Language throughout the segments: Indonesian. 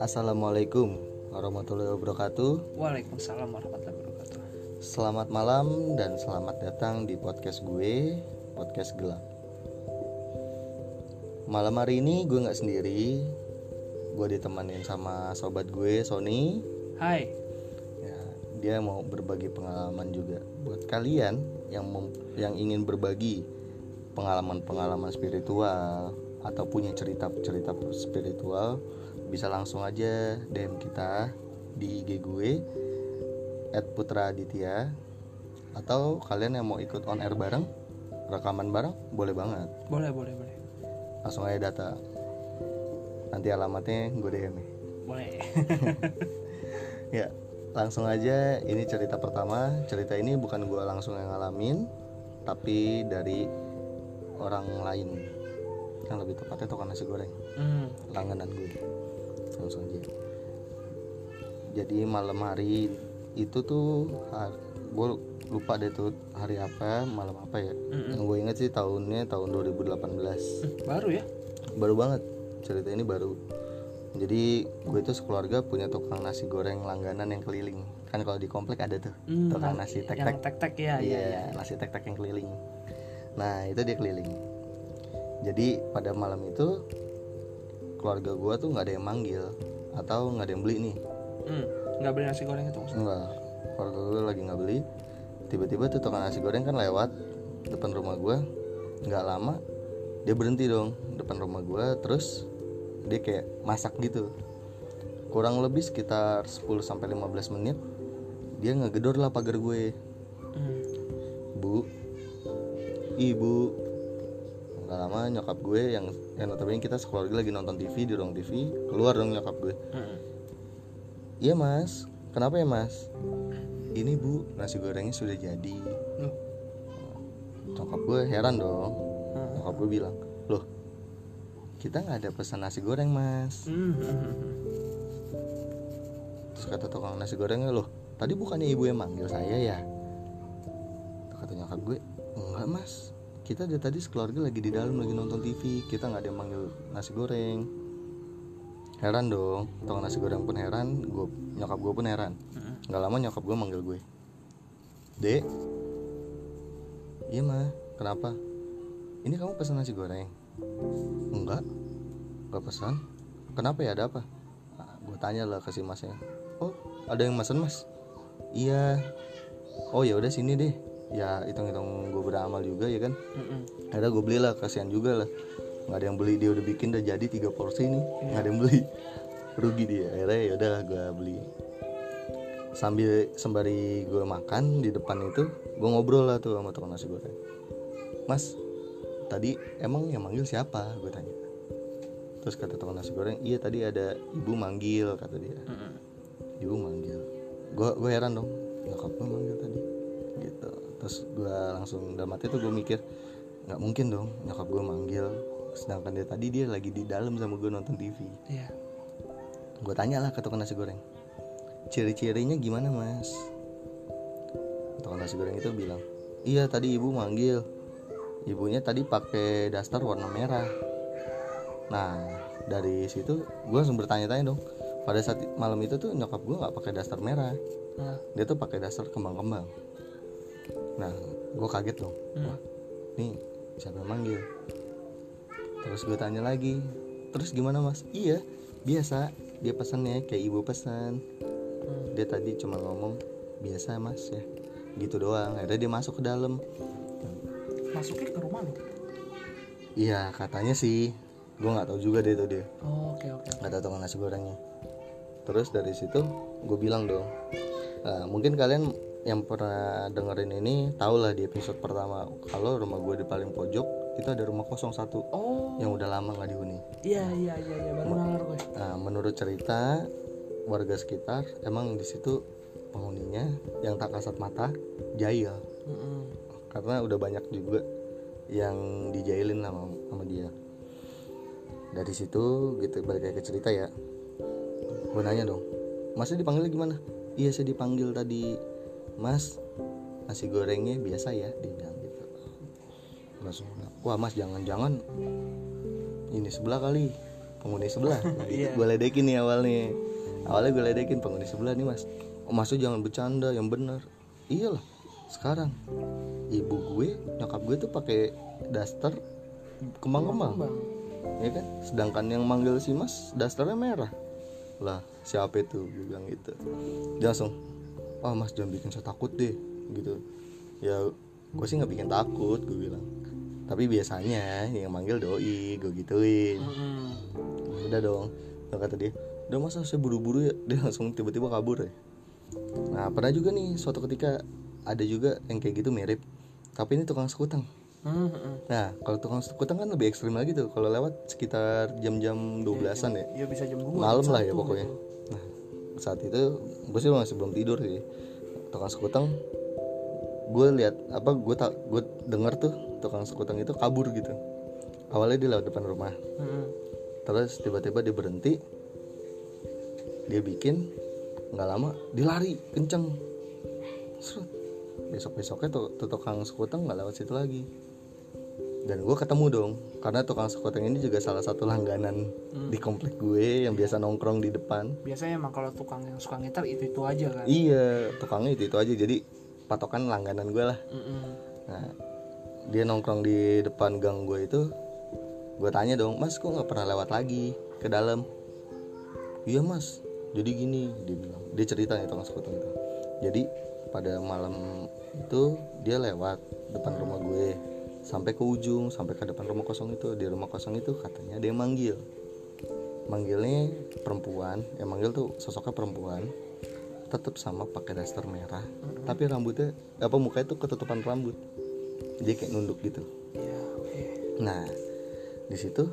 Assalamualaikum warahmatullahi wabarakatuh. Waalaikumsalam warahmatullahi wabarakatuh. Selamat malam dan selamat datang di podcast gue, podcast gelap. Malam hari ini gue nggak sendiri, gue ditemenin sama sobat gue Sony. Hai. Ya, dia mau berbagi pengalaman juga buat kalian yang mem- yang ingin berbagi pengalaman-pengalaman spiritual atau punya cerita-cerita spiritual bisa langsung aja DM kita di IG gue @putraaditya atau kalian yang mau ikut on air bareng rekaman bareng boleh banget Boleh, boleh, boleh. langsung aja data nanti alamatnya gue DM ya. Boleh. Ya, langsung aja ini cerita pertama. Cerita ini bukan gua langsung yang ngalamin, tapi dari orang lain. Yang lebih tepatnya tukang nasi goreng, Hmm. langganan gue. Langsung aja. Jadi malam hari itu tuh gue lupa deh tuh hari apa, malam apa ya. Mm-mm. Yang gue inget sih tahunnya tahun 2018 Hmm, Baru ya? baru banget cerita ini baru jadi gue itu sekeluarga punya tukang nasi goreng langganan yang keliling kan kalau di komplek ada tuh Hmm, tukang nasi Yang tek-tek tek-tek ya, iya, iya. nasi tek-tek yang keliling nah itu dia keliling jadi pada malam itu keluarga gue tuh nggak ada yang manggil atau nggak ada yang beli nih Hmm. Nggak beli nasi goreng itu maksudnya? enggak keluarga gue lagi nggak beli tiba-tiba tuh tukang nasi goreng kan lewat depan rumah gue nggak lama dia berhenti dong depan rumah gue terus dia kayak masak gitu kurang lebih sekitar 10 sampai 15 menit dia ngegedor lah pagar gue Hmm. bu ibu nggak lama nyokap gue yang yang notabene kita sekeluarga lagi nonton TV di ruang TV keluar dong nyokap gue Hmm. Iya mas, kenapa ya mas? Ini bu, nasi gorengnya sudah jadi Loh. Nyokap gue heran dong Hmm. Nyokap gue bilang Loh, kita nggak ada pesan nasi goreng mas Hmm, hmm, hmm, hmm. Terus kata tukang nasi gorengnya Loh, tadi bukannya ibu yang manggil saya ya? Kata nyokap gue Enggak mas, kita dari tadi sekeluarga lagi di dalam lagi nonton TV Kita nggak ada yang manggil nasi goreng. Heran dong, tukang nasi goreng pun heran gue, Nyokap gue pun heran. Hmm. Gak lama nyokap gue manggil gue. Dek. Iya mah Kenapa? Ini kamu pesan nasi goreng? Enggak. Gak pesan. Kenapa ya? Ada apa? Nah, Gue tanya lah ke si masnya. Oh ada yang mesen mas? Iya. Oh ya udah sini deh Ya hitung-hitung gue beramal juga ya kan? Hmm, hmm. Akhirnya gue belilah kasihan juga lah. Nggak ada yang beli dia udah bikin udah jadi tiga porsi nih. Nggak ada yang beli. Rugi dia. Akhirnya ya udah gue beli. Sambil sembari gue makan di depan itu gue ngobrol lah tuh sama tukang nasi goreng. Mas tadi emang yang manggil siapa? gue tanya. Terus kata tukang nasi goreng iya tadi ada ibu manggil kata dia. Hmm, hmm. ibu manggil. Gue gue heran dong nyokap gue manggil tadi terus gue langsung dalam hati tuh gue mikir nggak mungkin dong nyokap gue manggil. Sedangkan dia tadi dia lagi di dalam sama gue nonton TV Iya. gue tanya lah ke tukang nasi goreng ciri-cirinya gimana mas? Tukang nasi goreng itu bilang iya tadi ibu manggil. Ibunya tadi pakai daster warna merah. Nah dari situ gue langsung bertanya-tanya dong pada saat malam itu tuh nyokap gue nggak pakai daster merah. Nah, dia tuh pakai daster kembang-kembang nah gue kaget dong. Hmm. nih siapa yang manggil? Terus gue tanya lagi terus gimana mas? Iya biasa. Dia pesannya kayak ibu pesan. Hmm. dia tadi cuma ngomong biasa mas ya. Gitu doang. Akhirnya dia masuk ke dalam. Masuknya ke rumah lo. iya katanya sih. Gue nggak tahu juga deh tuh dia. Oh, oke, oke. nggak tahu tukang nasi gorengnya. Terus dari situ gue bilang dong "Ah, mungkin kalian yang pernah dengerin ini tau lah di episode pertama kalau rumah gue di paling pojok itu ada rumah kosong satu Oh, yang udah lama nggak dihuni iya, iya, iya, iya. Baru denger gue. Nah, menurut cerita warga sekitar, emang di situ penghuninya yang tak kasat mata jahil Hmm, hmm. karena udah banyak juga yang dijailin sama, sama dia. Dari situ gitu balik lagi ke cerita ya. Gue nanya dong, masnya dipanggil gimana? Iya saya dipanggil tadi, mas nasi gorengnya biasa ya, dia bilang gitu. Langsung, wah mas jangan-jangan ini sebelah kali penghuni sebelah nah, gitu. Iya. gue ledekin nih awalnya awalnya gue ledekin penghuni sebelah nih mas oh, mas tuh jangan bercanda yang benar iyalah sekarang ibu gue nyokap gue tuh pakai daster kembang-kembang Bang. ya kan sedangkan yang manggil si mas dasternya merah lah siapa itu gue bilang gitu dia langsung oh mas jangan bikin saya takut deh gitu. Ya gue sih nggak bikin takut gue bilang. Tapi biasanya yang manggil doi gue gituin. Mm-mm. udah dong kata dia udah masa saya buru-buru ya. Dia langsung tiba-tiba kabur ya. Nah pernah juga nih suatu ketika ada juga yang kayak gitu mirip tapi ini tukang sekutang. Mm-mm. nah kalau tukang sekutang kan lebih ekstrim lagi tuh kalau lewat sekitar jam-jam 12-an ya. ya bisa jam 2 malam lah ya pokoknya. nah saat itu gue sih masih belum tidur sih. Tukang sekutang gue lihat apa gue tak gue denger tuh tukang sekutang itu kabur gitu. Awalnya dia lewat depan rumah. Terus tiba-tiba dia berhenti dia bikin nggak lama dia lari kenceng. Besok besoknya tuh, tuh tukang sekutang nggak lewat situ lagi dan gue ketemu dong karena tukang sekutang ini juga salah satu langganan di komplek gue yang biasa nongkrong di depan. Biasanya emang kalau tukang yang suka ngitar itu itu aja kan? Iya tukangnya itu itu aja. Jadi patokan langganan gue lah. Mm-mm. Nah, dia nongkrong di depan gang gue itu, gue tanya dong, mas kok nggak pernah lewat lagi ke dalam? Iya mas, jadi gini, dia bilang, dia cerita nih tukang sekutang itu. Jadi pada malam itu dia lewat depan rumah gue, sampai ke ujung, sampai ke depan rumah kosong itu. Di rumah kosong itu katanya dia manggil, manggilnya perempuan, yang manggil tuh sosoknya perempuan, tetap sama pakai daster merah, tapi rambutnya apa mukanya tuh ketutupan rambut. Dia kayak nunduk gitu. Ya oke. Nah di situ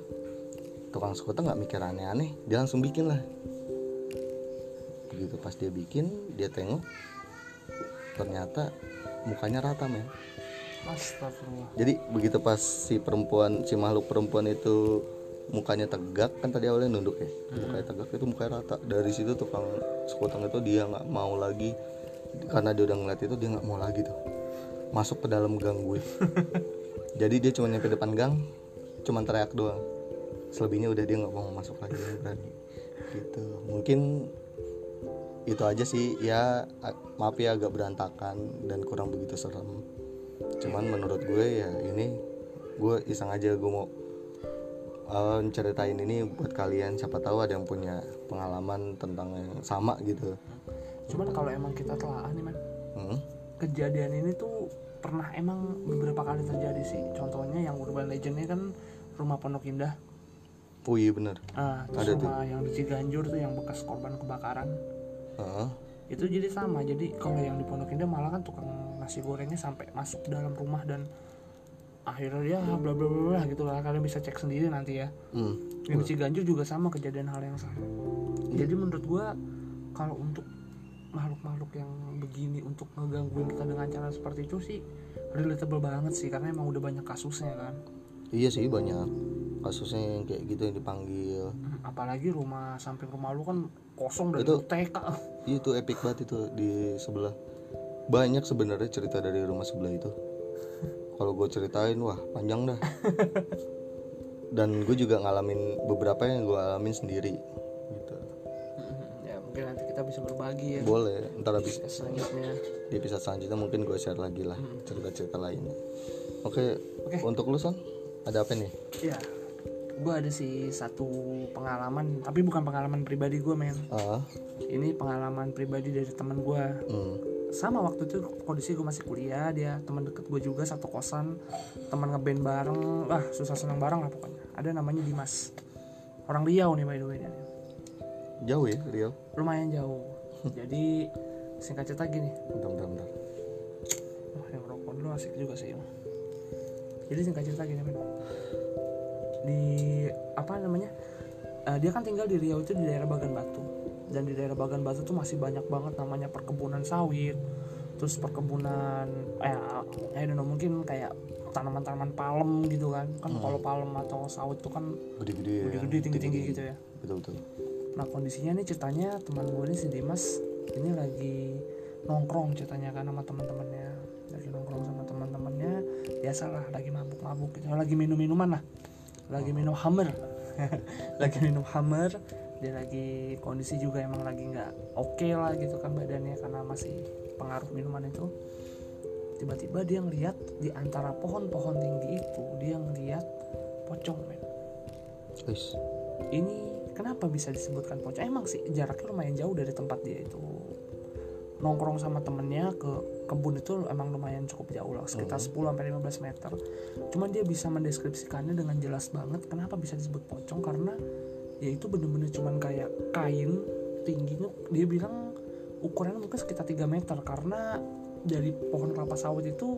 tukang skuter nggak mikir aneh-aneh. Dia langsung bikin lah. Begitu pas dia bikin dia tengok ternyata mukanya rata men astagfirullah. Jadi begitu pas si perempuan si makhluk perempuan itu mukanya tegak kan tadi awalnya nunduk ya? Mukanya tegak itu mukanya rata. Dari situ tukang sekutang itu dia nggak mau lagi karena dia udah ngeliat itu dia nggak mau lagi tuh. Masuk ke dalam gang gue. Jadi dia cuma nyampe depan gang cuma teriak doang. Selebihnya udah dia nggak mau masuk lagi berani. Gitu. Mungkin itu aja sih. Ya maaf ya agak berantakan dan kurang begitu serem cuman menurut gue ya ini gue iseng aja gue mau uh, ceritain ini buat kalian. Siapa tahu ada yang punya pengalaman tentang yang sama gitu. Cuman kalau emang kita telah nih man hmm? kejadian ini tuh pernah emang beberapa kali terjadi sih. Contohnya yang urban legendnya kan rumah pondok indah. Oh iya bener. Ah Ada tuh. rumah yang di Ciganjur tuh yang bekas korban kebakaran. Heeh. itu jadi sama. Jadi kalau yang di pondok indah malah kan tukang nasi gorengnya sampai masuk ke dalam rumah dan akhirnya ya bla bla bla bla gitu lah. Kalian bisa cek sendiri nanti ya. Hmm. yang di Ciganjur juga sama kejadian hal yang sama. Jadi menurut gua kalau untuk makhluk-makhluk yang begini untuk ngegangguin kita dengan cara seperti itu sih relatable banget sih karena emang udah banyak kasusnya kan. Iya sih banyak kasusnya yang kayak gitu yang dipanggil. Hmm, apalagi rumah samping rumah lu kan kosong dari Itu- TK Iya, itu epic banget itu di sebelah banyak sebenarnya cerita dari rumah sebelah itu. Kalau gue ceritain wah panjang dah. Dan gue juga ngalamin beberapa yang gue alamin sendiri gitu. Ya mungkin nanti kita bisa berbagi ya. Boleh ntar habis selanjutnya. di episode selanjutnya mungkin gue share lagi lah cerita-cerita lainnya oke Oke. untuk lu son ada apa nih? Ya gue ada sih satu pengalaman tapi bukan pengalaman pribadi gue men. Ah. Ini pengalaman pribadi dari teman gue hmm. Sama waktu itu kondisi gue masih kuliah dia teman deket gue juga satu kosan teman ngeband bareng wah susah senang bareng lah pokoknya. Ada namanya Dimas. Orang Riau nih by the way dia. Jauh ya Rio lumayan jauh. Jadi singkat cerita gini. Bentar bentar bentar. Wah yang rokok dulu asik juga sih jadi singkat cerita gini men. Di apa namanya? Eh, dia kan tinggal di Riau itu di daerah Bagan Batu dan di daerah Bagan Batu tuh masih banyak banget namanya perkebunan sawit terus perkebunan eh I don't know mungkin kayak tanaman-tanaman palem gitu kan. Kan kalau palem atau sawit tuh kan gede-gede ya gede-gede tinggi-tinggi gitu ya. Betul betul. Nah kondisinya nih ceritanya teman gue nih si Dimas ini lagi nongkrong ceritanya kan sama teman-temannya. Lagi nongkrong sama teman-temannya biasalah lagi mabuk-mabuk gitu. Lagi minum minuman lah. Lagi minum hammer. Lagi minum hammer dia lagi kondisi juga emang lagi nggak oke lah gitu kan badannya karena masih pengaruh minuman itu. Tiba-tiba dia ngeliat di antara pohon-pohon tinggi itu dia ngeliat pocong men. Wis. ini kenapa bisa disebutkan pocong? Emang sih jaraknya lumayan jauh dari tempat dia itu. Nongkrong sama temennya ke kebun itu emang lumayan cukup jauh lah sekitar 10 sampai 15 meter. Cuman dia bisa mendeskripsikannya dengan jelas banget kenapa bisa disebut pocong karena ya itu bener-bener cuman kayak kain tingginya dia bilang ukurannya mungkin sekitar 3 meter karena dari pohon kelapa sawit itu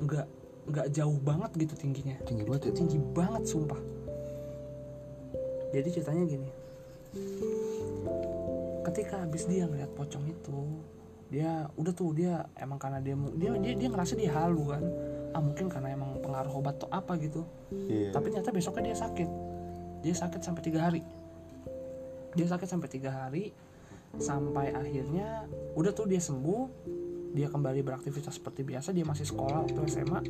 nggak nggak jauh banget gitu tingginya. Tinggi banget ya. tinggi banget sumpah. Jadi ceritanya gini. Ketika habis dia ngeliat pocong itu dia udah tuh dia emang karena dia dia dia, dia ngerasa dia halu kan. Ah mungkin karena emang pengaruh obat atau apa gitu. Iya. tapi ternyata besoknya dia sakit dia sakit sampai tiga hari. Dia sakit sampai tiga hari sampai akhirnya udah tuh dia sembuh dia kembali beraktivitas seperti biasa dia masih sekolah waktu SMA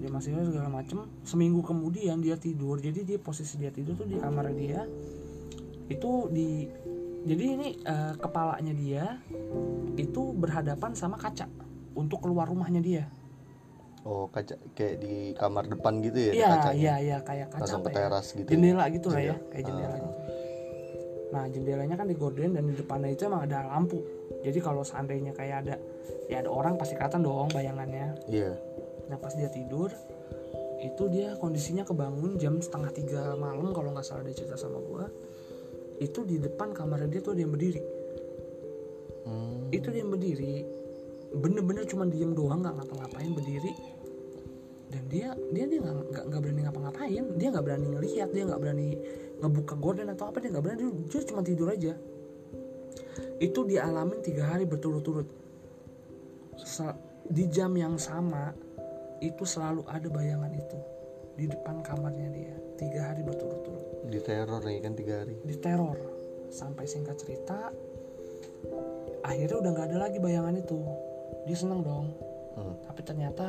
dia masih segala macem. Seminggu kemudian dia tidur jadi dia posisi dia tidur tuh di kamar dia itu di jadi ini eh, kepalanya dia itu berhadapan sama kaca untuk keluar rumahnya dia Oh, kaca kayak di kamar depan gitu ya, iya kacanya. iya iya kayak kaca Langsung ke ya? teras gitu. jendela gitu lah ya Jendela. kayak jendela gitu nah jendelanya kan digorden dan di depannya itu emang ada lampu jadi kalau seandainya kayak ada ya ada orang pasti kelihatan dong bayangannya Iya. nah pas dia tidur itu dia kondisinya kebangun jam setengah tiga malam kalau nggak salah dia cerita sama gua itu di depan kamar dia tuh dia berdiri Hmm. itu dia berdiri bener-bener cuma diem doang nggak ngapa-ngapain berdiri. Dan dia dia dia nggak nggak berani ngapa-ngapain. Dia nggak berani ngelihat dia nggak berani ngebuka gorden atau apa dia nggak berani dia, cuma tidur aja. Itu dialamin tiga hari berturut-turut. Di jam yang sama itu selalu ada bayangan itu di depan kamarnya dia. Tiga hari berturut-turut. Di teror nih kan tiga hari. diteror sampai singkat cerita akhirnya udah nggak ada lagi bayangan itu dia seneng dong Hmm. tapi ternyata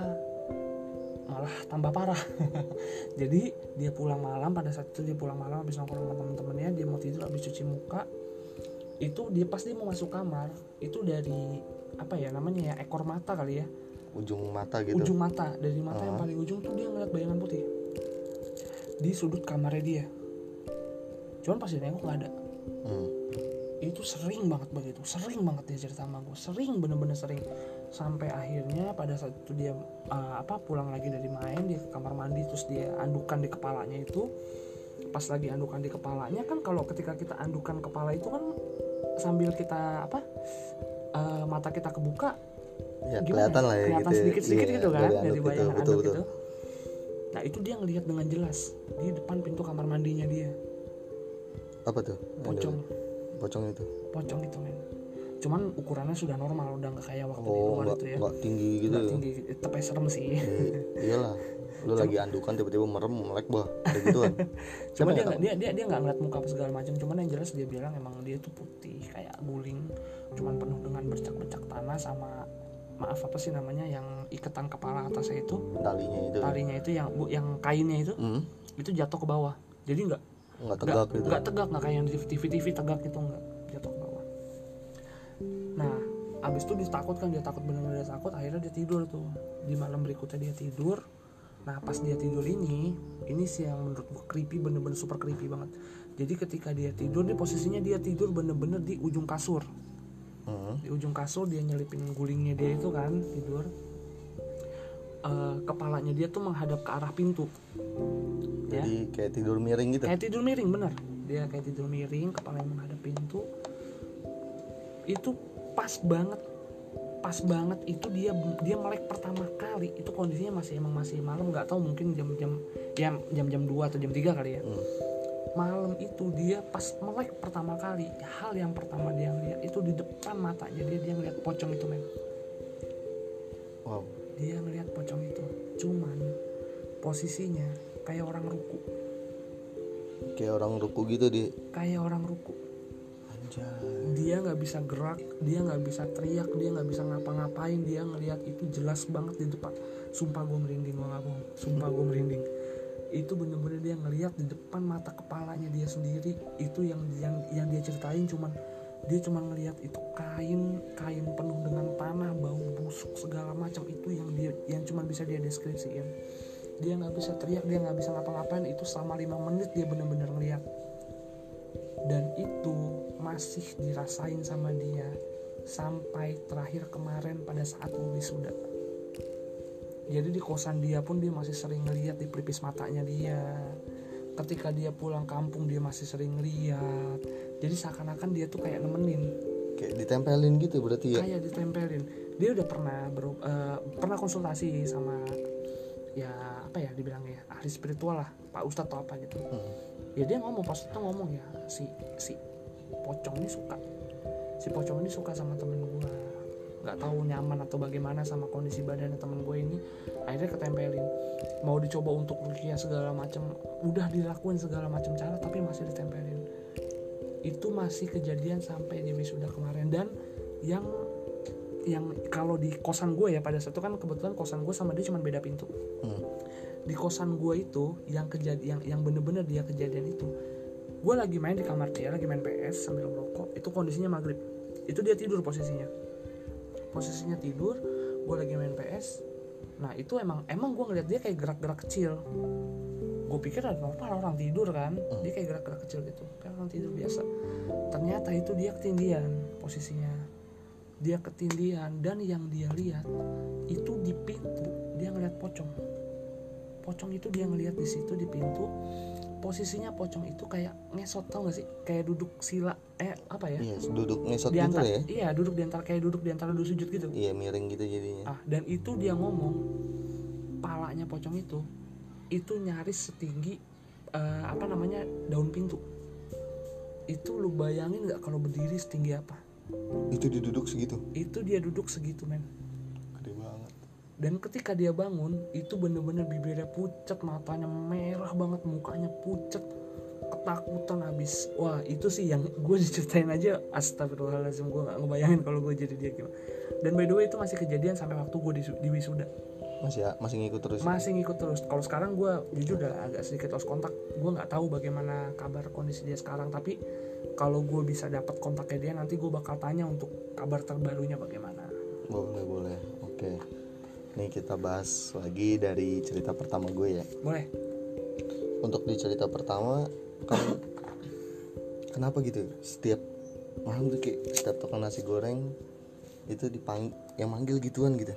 malah tambah parah jadi dia pulang malam pada saat itu dia pulang malam habis nongkrong sama temen-temennya dia mau tidur habis cuci muka itu dia pas dia mau masuk kamar itu dari apa ya namanya ya ekor mata kali ya Ujung mata gitu. ujung mata dari mata yang Ah. paling ujung tuh dia ngeliat bayangan putih di sudut kamarnya dia cuman pas dia nengok nggak ada Hmm. Itu sering banget begitu sering banget dia cerita sama gue sering bener-bener sering sampai akhirnya pada saat itu dia uh, apa pulang lagi dari main dia ke kamar mandi terus dia andukan di kepalanya itu pas lagi andukan di kepalanya kan kalau ketika kita andukan kepala itu kan sambil kita apa uh, mata kita kebuka Ya gimana kelihatan lah ya kelihatan gitu. ya. sedikit-sedikit Iya, gitu kan dari anduk gitu. bayangan betul anduk betul. itu nah itu dia ngelihat dengan jelas di depan pintu kamar mandinya dia Apa tuh? Pocong Pocong itu. pocong gitu men cuman ukurannya sudah normal udah nggak kayak waktu di Oh, luar nggak itu ya nggak tinggi gitu. nggak ya. tinggi tapi serem sih Iya, iyalah. Lu lagi andukan tiba-tiba merem melek bah. Kayak gituan. cuma Siapa dia dia dia dia nggak ngeliat muka apa segala macam cuman yang jelas dia bilang emang dia tuh putih kayak guling cuman penuh dengan bercak-bercak tanah sama maaf apa sih namanya yang iketan kepala atasnya itu talinya itu. talinya itu yang bu- yang kainnya itu Hmm. itu jatuh ke bawah jadi nggak Nggak nggak tegak gitu. nggak tegak nggak kayak yang di TV TV tegak gitu nggak. Jatuh ke bawah. Nah abis itu dia takut kan dia takut benar-benar dia takut akhirnya dia tidur tuh. Di malam berikutnya dia tidur. Nah pas dia tidur ini ini sih yang menurut gue creepy bener-bener super creepy banget. Jadi ketika dia tidur di posisinya dia tidur bener-bener di ujung kasur. Hmm. di ujung kasur dia nyelipin gulingnya dia itu kan tidur Eh, kepalanya dia tuh menghadap ke arah pintu. Ya. Jadi kayak tidur miring gitu. kayak tidur miring bener. Dia kayak tidur miring kepalanya menghadap pintu. Itu pas banget. Pas banget itu dia dia melek pertama kali. Itu kondisinya masih emang masih malam. Nggak tahu mungkin jam-jam ya jam-jam 2 atau jam 3 kali ya. Hmm. malam itu dia pas melek pertama kali hal yang pertama dia lihat itu di depan matanya dia dia ngeliat pocong itu men. Wow. Dia ngeliat pocong itu cuman posisinya kayak orang ruku. Kayak orang ruku gitu di. kayak orang ruku. Anjay. dia nggak bisa gerak dia nggak bisa teriak dia nggak bisa ngapa-ngapain dia ngelihat itu jelas banget di depan. Sumpah gue merinding gue nggak bohong. Sumpah gue merinding. Itu bener-bener dia ngeliat di depan mata kepalanya dia sendiri. Itu yang yang yang dia ceritain cuman dia cuma ngelihat itu kain kain penuh dengan tanah bau busuk segala macam. Itu yang dia yang cuma bisa dia deskripsiin. Dia nggak bisa teriak dia nggak bisa ngapa-ngapain. Itu selama lima menit dia bener-bener ngeliat. Dan itu masih dirasain sama dia sampai terakhir kemarin pada saat gue wisuda. Jadi di kosan dia pun dia masih sering ngeliat di pelipis matanya dia. Ketika dia pulang kampung dia masih sering ngeliat jadi seakan-akan dia tuh kayak nemenin. Kayak ditempelin gitu berarti ya? Kayak ditempelin. Dia udah pernah ber, eh, pernah konsultasi sama ya apa ya dibilangnya ya, ahli spiritual lah pak ustadz atau apa gitu. Hmm. ya dia ngomong pas itu ngomong ya si si pocong ini suka. Si pocong ini suka sama temen gue nggak tahu nyaman atau bagaimana sama kondisi badannya temen gue ini. Akhirnya ketempelin. Mau dicoba untuk rukia segala macam udah dilakuin segala macam cara tapi masih ditempelin itu masih kejadian sampai di wisuda kemarin. Dan yang yang kalau di kosan gue ya pada saat itu kan kebetulan kosan gue sama dia cuma beda pintu. Hmm. di kosan gue itu yang kejadian yang yang bener-bener dia kejadian itu gue lagi main di kamar dia lagi main PS sambil merokok itu kondisinya maghrib. Itu dia tidur posisinya. Posisinya tidur gue lagi main PS nah itu emang emang gue ngeliat dia kayak gerak-gerak kecil gue pikir normal orang tidur kan. Dia kayak gerak-gerak kecil gitu. Kayak orang tidur biasa. Ternyata itu dia ketindian posisinya. Dia ketindian dan yang dia lihat itu di pintu dia ngeliat pocong. Pocong itu dia ngeliat di situ di pintu. Posisinya pocong itu kayak ngesot tau gak sih? Kayak duduk sila eh apa ya? Iya duduk ngesot di gitu antara ya? iya duduk di antara kayak duduk di antara dua sujud gitu. Iya miring gitu jadinya. Ah dan itu dia ngomong palanya pocong itu itu nyaris setinggi eh, apa namanya daun pintu. Itu lu bayangin nggak kalau berdiri setinggi apa? Itu diduduk segitu? Itu dia duduk segitu men. Gede banget. Dan ketika dia bangun itu bener-bener bibirnya pucat matanya merah banget mukanya pucat ketakutan habis. Wah itu sih yang gue diceritain aja. Astagfirullahaladzim gue nggak ngebayangin kalau gue jadi dia gimana dan by the way itu masih kejadian sampai waktu gue di, di wisuda masih masih ngikut terus masih ngikut terus. Kalau sekarang gue jujur udah agak sedikit lost kontak. Gue nggak tahu bagaimana kabar kondisi dia sekarang tapi kalau gue bisa dapat kontaknya dia nanti gue bakal tanya untuk kabar terbarunya bagaimana. Boleh boleh. Oke. Nih kita bahas lagi dari cerita pertama gue ya. Boleh. Untuk di cerita pertama kan kenapa gitu? Setiap malam tuh kayak setiap tukang nasi goreng itu dipang yang manggil gituan gitu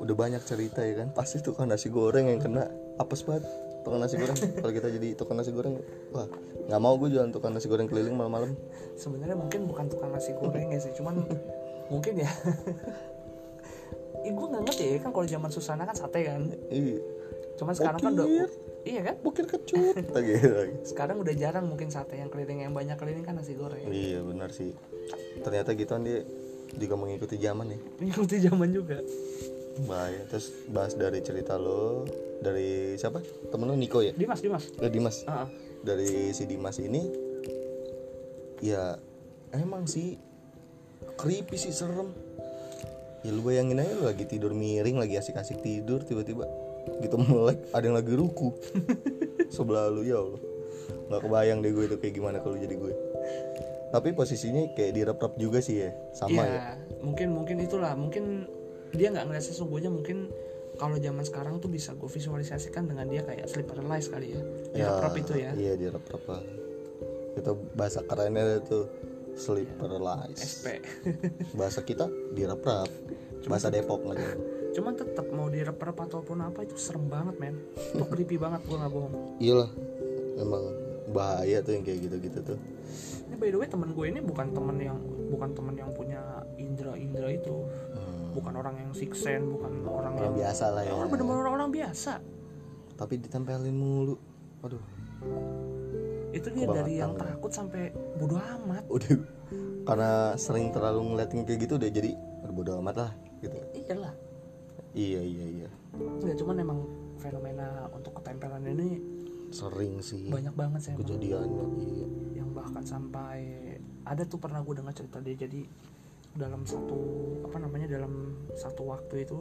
udah banyak cerita ya kan? Pasti tukang nasi goreng yang kena. Apes banget tukang nasi goreng. Kalau kita jadi tukang nasi goreng wah nggak mau gue jualan tukang nasi goreng keliling malam-malam. Sebenarnya mungkin bukan tukang nasi goreng ya sih cuman mungkin ya. Ih, gue nggak ngerti ya kan kalau zaman Susana kan sate kan? Iya. Cuman sekarang kan udah iya kan? Bukir kecut. Gitu lagi. Sekarang udah jarang mungkin sate yang keliling yang banyak keliling kan nasi goreng. Iya benar sih. Ternyata gituan dia juga mengikuti zaman ya. Mengikuti zaman juga. Bahaya. Terus bahas dari cerita lo dari siapa? Temen lo Niko ya? Dimas Dimas. Eh, Dimas. Ah, ah. dari si Dimas ini ya emang sih creepy sih serem. Ya lu bayangin aja lu lagi tidur miring lagi asik-asik tidur tiba-tiba gitu melek ada yang lagi ruku. Sebelah lu ya Allah. Nggak kebayang deh gue itu kayak gimana kalau jadi gue tapi posisinya kayak direp-rep juga sih ya sama Iya, ya? mungkin mungkin itulah. Mungkin dia nggak ngeliat sesungguhnya mungkin kalau zaman sekarang tuh bisa gue visualisasikan dengan dia kayak sleep paralysis kali ya. Dia prop itu ya. iya direp-rep lah. Itu bahasa kerennya itu sleep paralysis SP bahasa kita direp-rep. Bahasa Depok lagi. Cuman tetap mau direp-rep ataupun apa itu serem banget men. Itu creepy banget gue nggak bohong. Iyalah emang bahaya tuh yang kayak gitu-gitu tuh ini by the way temen gue ini bukan temen yang bukan temen yang punya indra-indra itu. Hmm, bukan orang yang six sense bukan orang orang yang biasa lah ya orang bener-bener orang, orang biasa. Tapi ditempelin mulu. Aduh itu dia Kebangetan dari yang ya. takut sampai bodoh amat. Udah karena sering terlalu ngeliatin kayak gitu udah jadi udah bodo amat lah gitu. Iyalah. Iya iya iya. Ya cuman emang fenomena untuk ketempelan ini sering sih. Banyak banget sih kejadiannya iya bahkan sampai ada tuh pernah gue dengar cerita dia. Jadi dalam satu apa namanya dalam satu waktu itu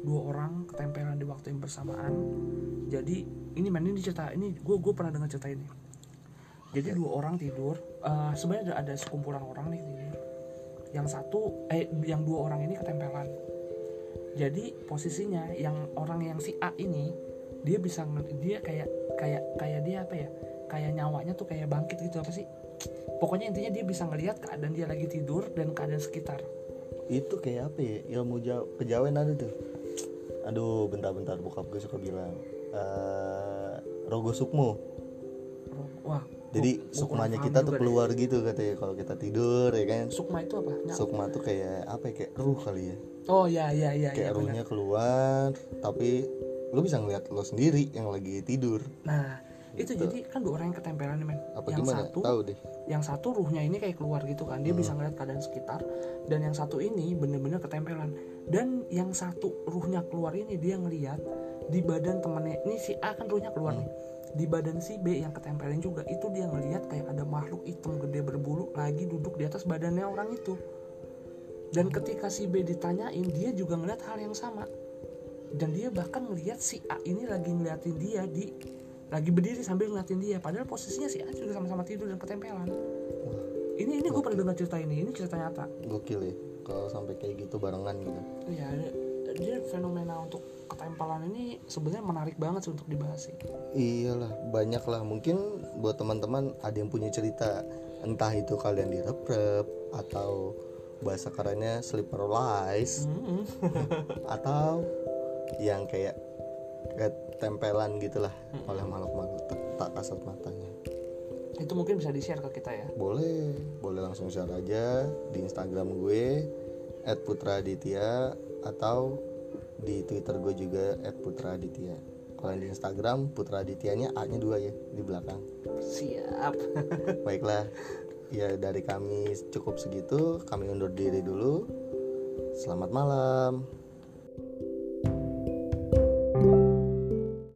dua orang ketempelan di waktu yang bersamaan. Jadi ini men ini cerita ini gue gue pernah dengar cerita ini. Jadi dua orang tidur eh, sebenarnya ada, ada sekumpulan orang nih tidur yang satu eh yang dua orang ini ketempelan. Jadi posisinya yang orang yang si A ini dia bisa dia kayak kayak kayak dia apa ya kayak nyawanya tuh kayak bangkit gitu apa sih? Pokoknya intinya dia bisa ngelihat keadaan dia lagi tidur dan keadaan sekitar. Itu kayak apa ya? Ilmu ja- kejawen ada tuh. Aduh bentar-bentar bokap gue suka bilang eh rogo sukmo. Wah jadi gua- sukmanya kita tuh juga deh. keluar gitu katanya kalau kita tidur ya kan? Sukma itu apa? Sukma tuh kayak apa ya? Kayak ruh kali ya. Oh ya ya ya kayak ya, ruhnya keluar tapi lu bisa ngeliat lo sendiri yang lagi tidur. Nah itu jadi kan dua orang yang ketempelan nih men. Apa yang gimana? satu tahu deh. yang satu ruhnya ini kayak keluar gitu kan dia Hmm. bisa ngeliat keadaan sekitar dan yang satu ini bener-bener ketempelan. Dan yang satu ruhnya keluar ini dia ngeliat di badan temannya ini si A kan ruhnya keluar Hmm. nih. Di badan si B yang ketempelan juga itu dia ngeliat kayak ada makhluk hitam gede berbulu lagi duduk di atas badannya orang itu. Dan ketika si B ditanyain dia juga ngeliat hal yang sama. Dan dia bahkan ngeliat si A ini lagi ngeliatin dia di lagi berdiri sambil ngeliatin dia. Padahal posisinya si A juga sama-sama tidur dan ketempelan. Ini ini gue pernah dengar cerita ini. Ini cerita nyata. Gokil ya kalau sampai kayak gitu barengan gitu. Iya, dia- fenomena untuk ketempelan ini sebenarnya menarik banget sih untuk dibahas sih. iyalah banyak lah. Mungkin buat teman-teman ada yang punya cerita entah itu kalian direp-rep atau bahasa kerennya sleep paralysis Mm-mm. atau yang kayak ketempelan gitulah oleh makhluk-makhluk tak, tak kasat matanya. Itu mungkin bisa di-share ke kita ya. boleh boleh langsung share aja di Instagram gue @putraditya atau di Twitter gue juga @putraditya. Kalau di Instagram Putra Adityanya A nya dua ya di belakang. Siap. baiklah ya dari kami cukup segitu. Kami undur diri dulu. Selamat malam